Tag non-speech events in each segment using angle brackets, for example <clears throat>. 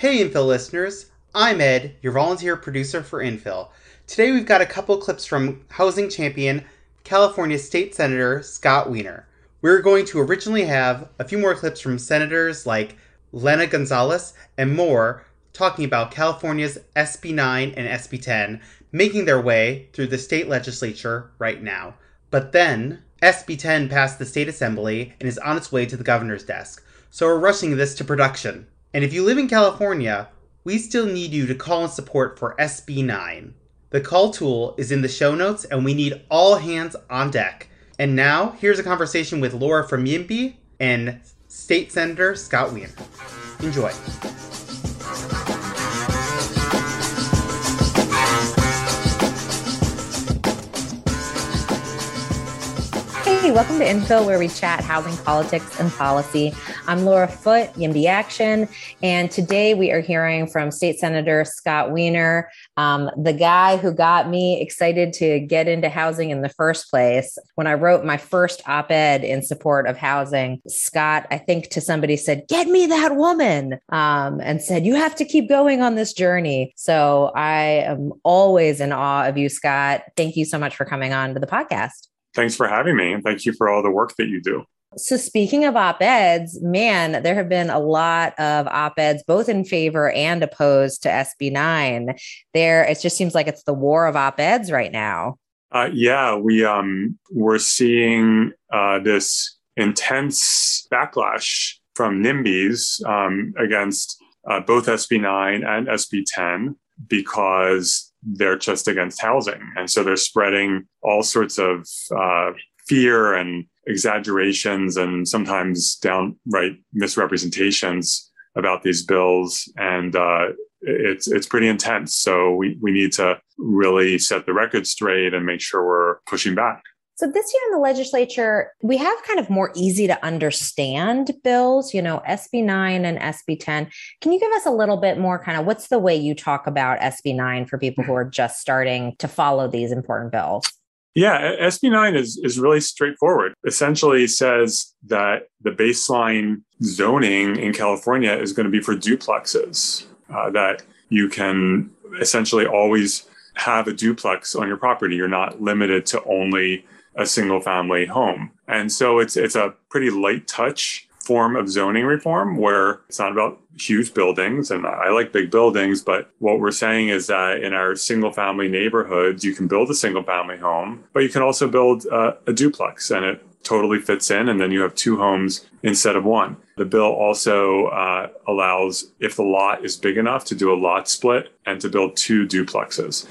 Hey, Infill listeners. I'm Ed, your volunteer producer for Infill. Today we've got a couple clips from housing champion, California State Senator Scott Wiener. We're going to originally have a few more clips from senators like Lena Gonzalez and more talking about California's SB 9 and SB 10 making their way through the state legislature right now. But then, SB 10 passed the state assembly and is on its way to the governor's desk, so we're rushing this to production. And if you live in California, we still need you to call in support for SB 9. The call tool is in the show notes, and we need all hands on deck. And now, here's a conversation with Laura from YIMBY and State Senator Scott Wiener. Enjoy. Welcome to Infill, where we chat housing politics and policy. I'm Laura Foote, YIMBY Action, and today we are hearing from State Senator Scott Wiener, um, the guy who got me excited to get into housing in the first place. When I wrote my first op ed in support of housing, Scott, I think to somebody said, Get me that woman, um, and said, You have to keep going on this journey. So I am always in awe of you, Scott. Thank you so much for coming on to the podcast. Thanks for having me. And thank you for all the work that you do. So, speaking of op eds, man, there have been a lot of op eds, both in favor and opposed to SB9. There, it just seems like it's the war of op eds right now. Uh, yeah, we um, we're seeing uh, this intense backlash from NIMBYs um, against uh, both SB9 and SB10 because they're just against housing. And so they're spreading all sorts of uh, fear and exaggerations and sometimes downright misrepresentations about these bills. And uh, it's it's pretty intense. So we, we need to really set the record straight and make sure we're pushing back. So this year in the legislature, we have kind of more easy to understand bills, you know, SB 9 and SB 10. Can you give us a little bit more kind of what's the way you talk about SB 9 for people who are just starting to follow these important bills? Yeah, SB 9 is, is really straightforward. Essentially says that the baseline zoning in California is going to be for duplexes, uh, that you can essentially always have a duplex on your property. You're not limited to only a single family home. And so it's it's a pretty light touch form of zoning reform where it's not about huge buildings and I like big buildings but what we're saying is that in our single family neighborhoods you can build a single family home but you can also build uh, a duplex and it totally fits in and then you have two homes instead of one. The bill also uh, allows if the lot is big enough to do a lot split and to build two duplexes.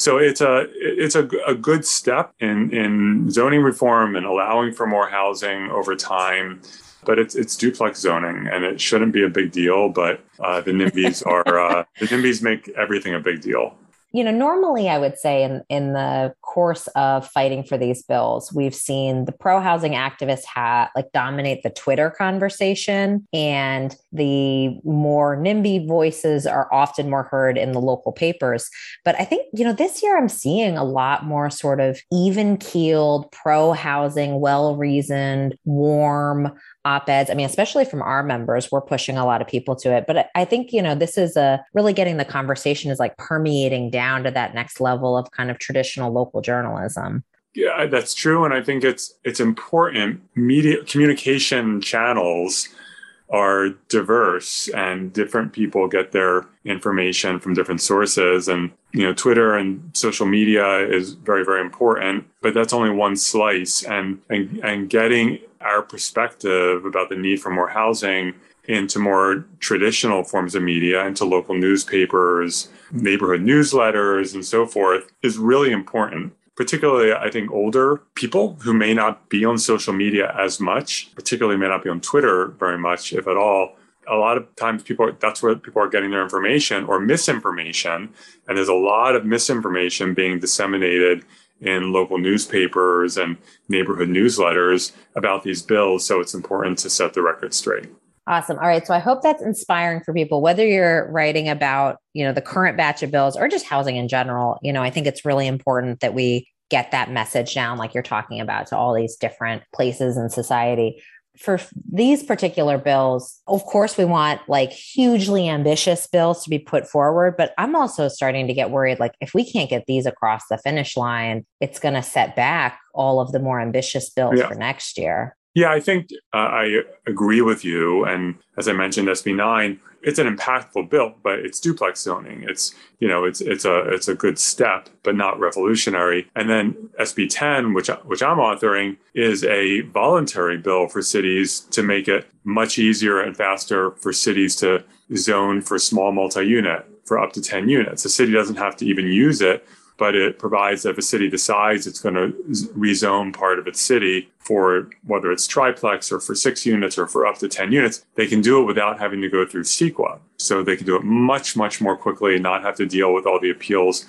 So it's a it's a, a good step in in zoning reform and allowing for more housing over time. But it's it's duplex zoning, and it shouldn't be a big deal. But uh, the NIMBYs <laughs> are uh, the NIMBYs make everything a big deal you know normally i would say in in the course of fighting for these bills we've seen the pro housing activists have like dominate the twitter conversation and the more nimby voices are often more heard in the local papers. But i think you know this year i'm seeing a lot more sort of even keeled pro housing well reasoned warm op-eds. I mean especially from our members we're pushing a lot of people to it. But i think you know this is a really getting the conversation is like permeating down to that next level of kind of traditional local journalism. Yeah that's true. And i think it's it's important. Media communication channels are diverse and different people get their information from different sources. And you know twitter and social media is very very important but that's only one slice. And and, and getting our perspective about the need for more housing into more traditional forms of media, into local newspapers, neighborhood newsletters, and so forth, is really important. Particularly, I think older people who may not be on social media as much, particularly may not be on Twitter very much, if at all. A lot of times, people are, that's where people are getting their information or misinformation, and there's a lot of misinformation being disseminated in local newspapers and neighborhood newsletters about these bills. So it's important to set the record straight. Awesome. All right. So I hope that's inspiring for people, whether you're writing about, you know, the current batch of bills or just housing in general. You know, I think it's really important that we get that message down, like you're talking about, to all these different places in society. For these particular bills, of course, we want like hugely ambitious bills to be put forward. But I'm also starting to get worried like, if we can't get these across the finish line, it's going to set back all of the more ambitious bills yeah. for next year. Yeah, I think uh, I agree with you. And as I mentioned, SB 9 it's an impactful bill, but it's duplex zoning. It's you know it's it's a it's a good step, but not revolutionary. And then SB 10, which which I'm authoring, is a voluntary bill for cities to make it much easier and faster for cities to zone for small multi-unit for up to 10 units. The city doesn't have to even use it but it provides that if a city decides it's going to rezone part of its city for whether it's triplex or for six units or for up to 10 units, they can do it without having to go through CEQA. So they can do it much, much more quickly and not have to deal with all the appeals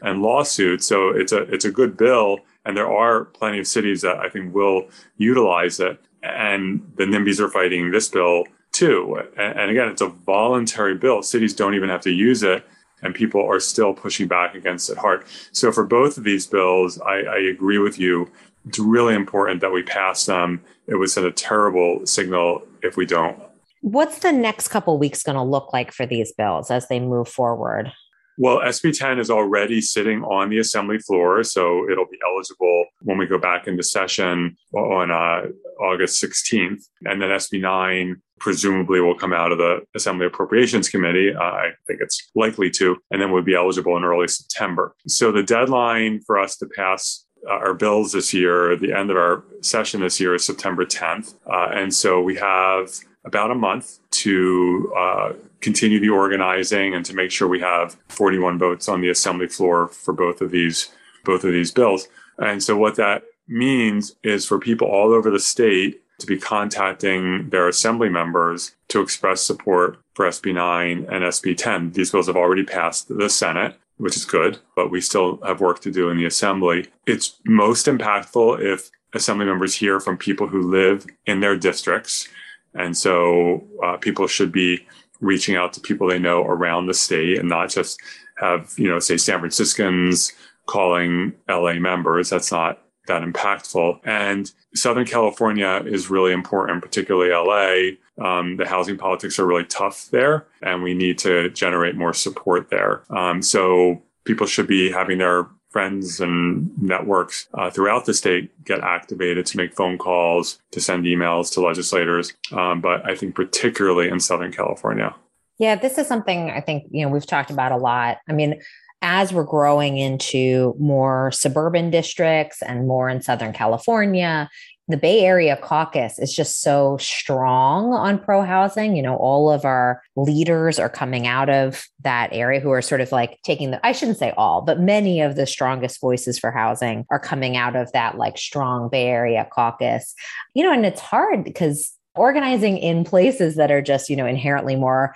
and lawsuits. So it's a, it's a good bill. And there are plenty of cities that I think will utilize it. And the NIMBYs are fighting this bill too. And again, it's a voluntary bill. Cities don't even have to use it and people are still pushing back against it hard. So for both of these bills, I, I agree with you. It's really important that we pass them. It would send a terrible signal if we don't. What's the next couple weeks going to look like for these bills as they move forward? Well, SB 10 is already sitting on the assembly floor, so it'll be eligible when we go back into session on uh, August 16th. And then SB 9 presumably will come out of the Assembly Appropriations Committee. Uh, I think it's likely to, and then would be eligible in early September. So the deadline for us to pass uh, our bills this year, the end of our session this year is September 10th. Uh, and so we have about a month to uh, continue the organizing and to make sure we have 41 votes on the assembly floor for both of these both of these bills. And so what that means is for people all over the state to be contacting their assembly members to express support for SB 9 and SB 10. These bills have already passed the Senate, which is good, but we still have work to do in the assembly. It's most impactful if assembly members hear from people who live in their districts. And so uh, people should be reaching out to people they know around the state and not just have, you know, say San Franciscans calling LA members. That's not that impactful. And Southern California is really important, particularly LA. Um, the housing politics are really tough there, and we need to generate more support there. Um, so people should be having their friends and networks uh, throughout the state get activated to make phone calls, to send emails to legislators. Um, but I think particularly in Southern California. Yeah, this is something I think, you know, we've talked about a lot. I mean, as we're growing into more suburban districts and more in Southern California, the Bay Area caucus is just so strong on pro housing. You know, all of our leaders are coming out of that area who are sort of like taking the, I shouldn't say all, but many of the strongest voices for housing are coming out of that like strong Bay Area caucus. You know, and it's hard because organizing in places that are just, you know, inherently more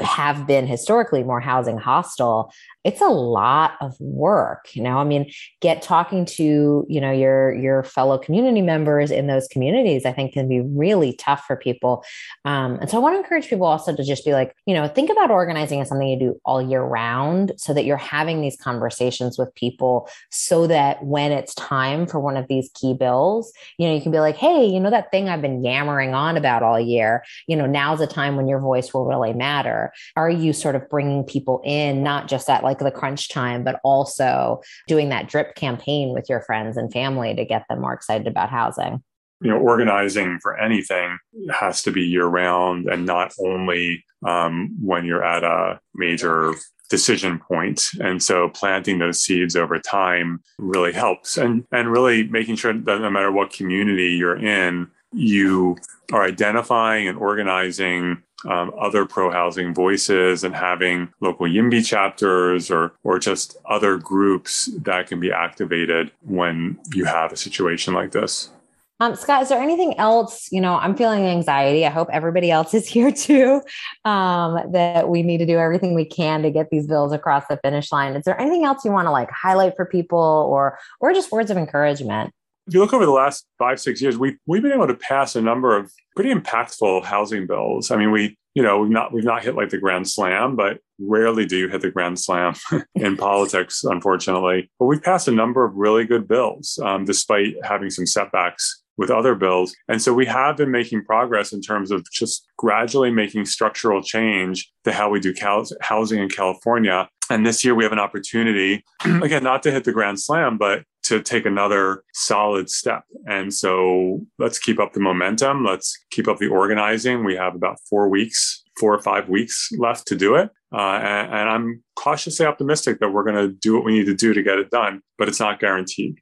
have been historically more housing hostile it's a lot of work you know? I mean get talking to you know your your fellow community members in those communities i think can be really tough for people. Um, and so i want to encourage people also to just be like you know think about organizing as something you do all year round so that you're having these conversations with people so that when it's time for one of these key bills you know you can be like hey you know that thing i've been yammering on about all year? You know now's a time when your voice will really matter are you sort of bringing people in not just at like like the crunch time, but also doing that drip campaign with your friends and family to get them more excited about housing. You know, organizing for anything has to be year round and not only um, when you're at a major decision point. And so planting those seeds over time really helps and, and really making sure that no matter what community you're in, you are identifying and organizing um, other pro housing voices and having local YIMBY chapters or or just other groups that can be activated when you have a situation like this. Um, Scott, is there anything else? You know, I'm feeling anxiety. I hope everybody else is <laughs> here too. Um, that we need to do everything we can to get these bills across the finish line. Is there anything else you want to like highlight for people, or or just words of encouragement? If you look over the last five, six years, we've we've been able to pass a number of pretty impactful housing bills. I mean, we you know we've not we've not hit like the grand slam, but rarely do you hit the grand slam <laughs> in politics, unfortunately. But we've passed a number of really good bills, um, despite having some setbacks with other bills. And so we have been making progress in terms of just gradually making structural change to how we do cal- housing in California. And this year we have an opportunity, <clears throat> again, not to hit the grand slam, but to take another solid step. And so let's keep up the momentum. Let's keep up the organizing. We have about four weeks, four or five weeks left to do it. Uh, and, and I'm cautiously optimistic that we're going to do what we need to do to get it done, but it's not guaranteed.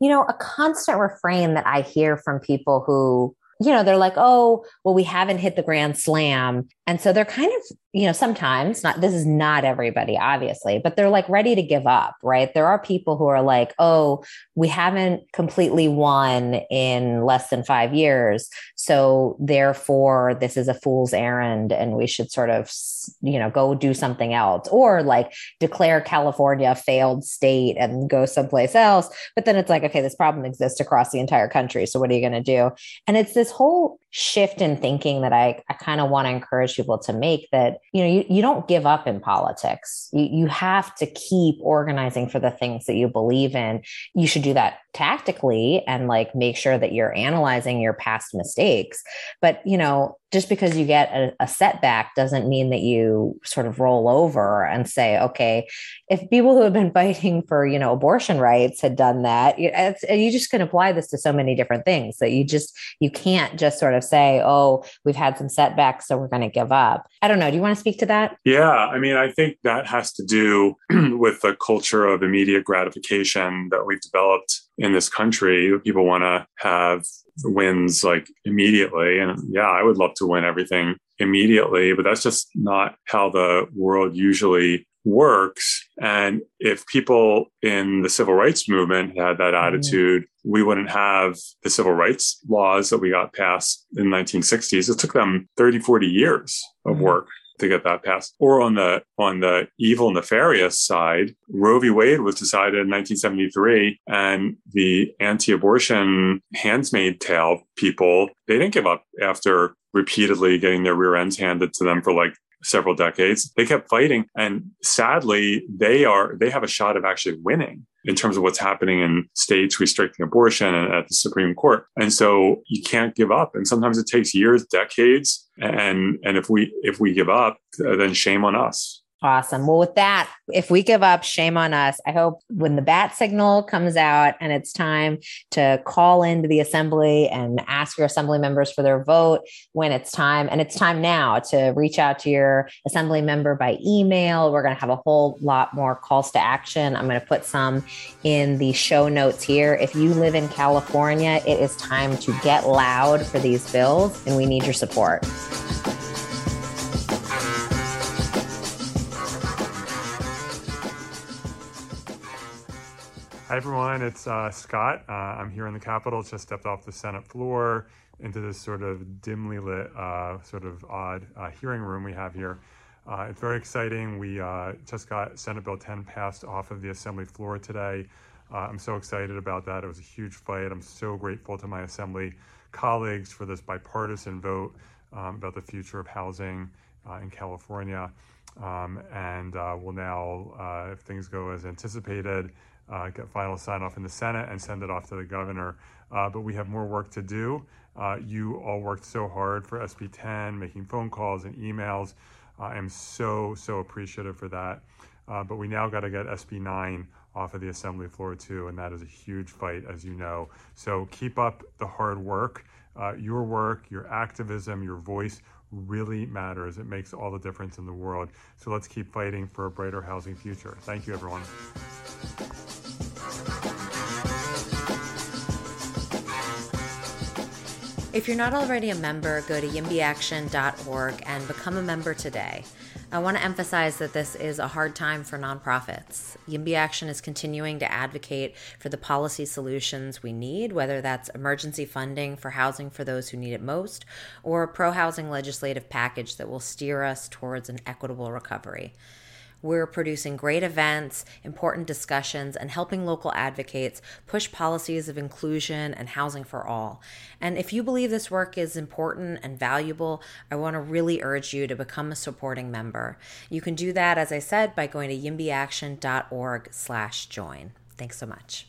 You know, a constant refrain that I hear from people who you know, they're like, oh, well, we haven't hit the grand slam. And so they're kind of, you know, sometimes not, this is not everybody, obviously, but they're like ready to give up, right? There are people who are like, oh, we haven't completely won in less than five years. So therefore, this is a fool's errand and we should sort of, you know, go do something else or like declare California a failed state and go someplace else. But then it's like, okay, this problem exists across the entire country. So what are you going to do? And it's this whole shift in thinking that I, I kind of want to encourage people to make that, you know, you, you don't give up in politics. You, you have to keep organizing for the things that you believe in. You should do that tactically and like make sure that you're analyzing your past mistakes. But, you know, just because you get a, a, setback doesn't mean that you sort of roll over and say, okay, if people who have been <laughs> fighting for, you know, abortion rights had done that, you, uh, you just can apply this to so many different things that you just, you can't just sort of say, oh, we've had some setbacks, so we're going to give up. I don't know. Do you want to speak to that? Yeah. I mean, I think that has to do <clears throat> with the culture of immediate gratification that we've developed in this country. People want to have wins like immediately. And yeah, I would love to win everything immediately, but that's just not how the world usually works. And if people in the civil rights movement had that mm-hmm. attitude, mm. we wouldn't have the civil rights laws that we got passed in the 1960s. It took them 30, 40 years of mm. work to get that passed. Or on the on the evil nefarious side, Roe v. Wade was decided in 1973, and the anti-abortion Handmaid's Tale people they didn't give up after repeatedly getting their rear ends handed to them for like several decades. They kept fighting, and sadly, they are they have a shot of actually winning in terms of what's happening in states restricting abortion and at the Supreme Court. And so you can't give up. And sometimes it takes years, decades. And and if we if we give up, then shame on us. Awesome. Well, with that, if we give up, shame on us. I hope when the bat signal comes out and it's time to call into the assembly and ask your assembly members for their vote, when it's time, and it's time now to reach out to your assembly member by email. We're going to have a whole lot more calls to action. I'm going to put some in the show notes here. If you live in California, it is time to get loud for these bills, and we need your support. Hi, everyone. It's uh, Scott. Uh, I'm here in the Capitol, just stepped off the Senate floor into this sort of dimly lit, uh, sort of odd uh, hearing room we have here. Uh, it's very exciting. We uh, just got Senate Bill 10 passed off of the Assembly floor today. I'm so excited about that. It was a huge fight. I'm so grateful to my Assembly colleagues for this bipartisan vote um, about the future of housing in California. Um, and we'll now, if things go as anticipated, uh, get final sign off in the Senate and send it off to the governor. Uh, but we have more work to do. Uh, you all worked so hard for SB 10, making phone calls and emails. I am so, so appreciative for that. Uh, but we now got to get SB 9 off of the assembly floor too, and that is a huge fight, as you know. So keep up the hard work. Uh, your work, your activism, your voice really matters. It makes all the difference in the world. So let's keep fighting for a brighter housing future. Thank you, everyone. If you're not already a member, go to yimbyAction.org and become a member today. I want to emphasize that this is a hard time for nonprofits. YIMBY Action is continuing to advocate for the policy solutions we need, whether that's emergency funding for housing for those who need it most, or a pro housing legislative package that will steer us towards an equitable recovery. We're producing great events, important discussions, and helping local advocates push policies of inclusion and housing for all. And if you believe this work is important and valuable, I want to really urge you to become a supporting member. You can do that, as I said, by going to yimbyaction.org slash join. Thanks so much.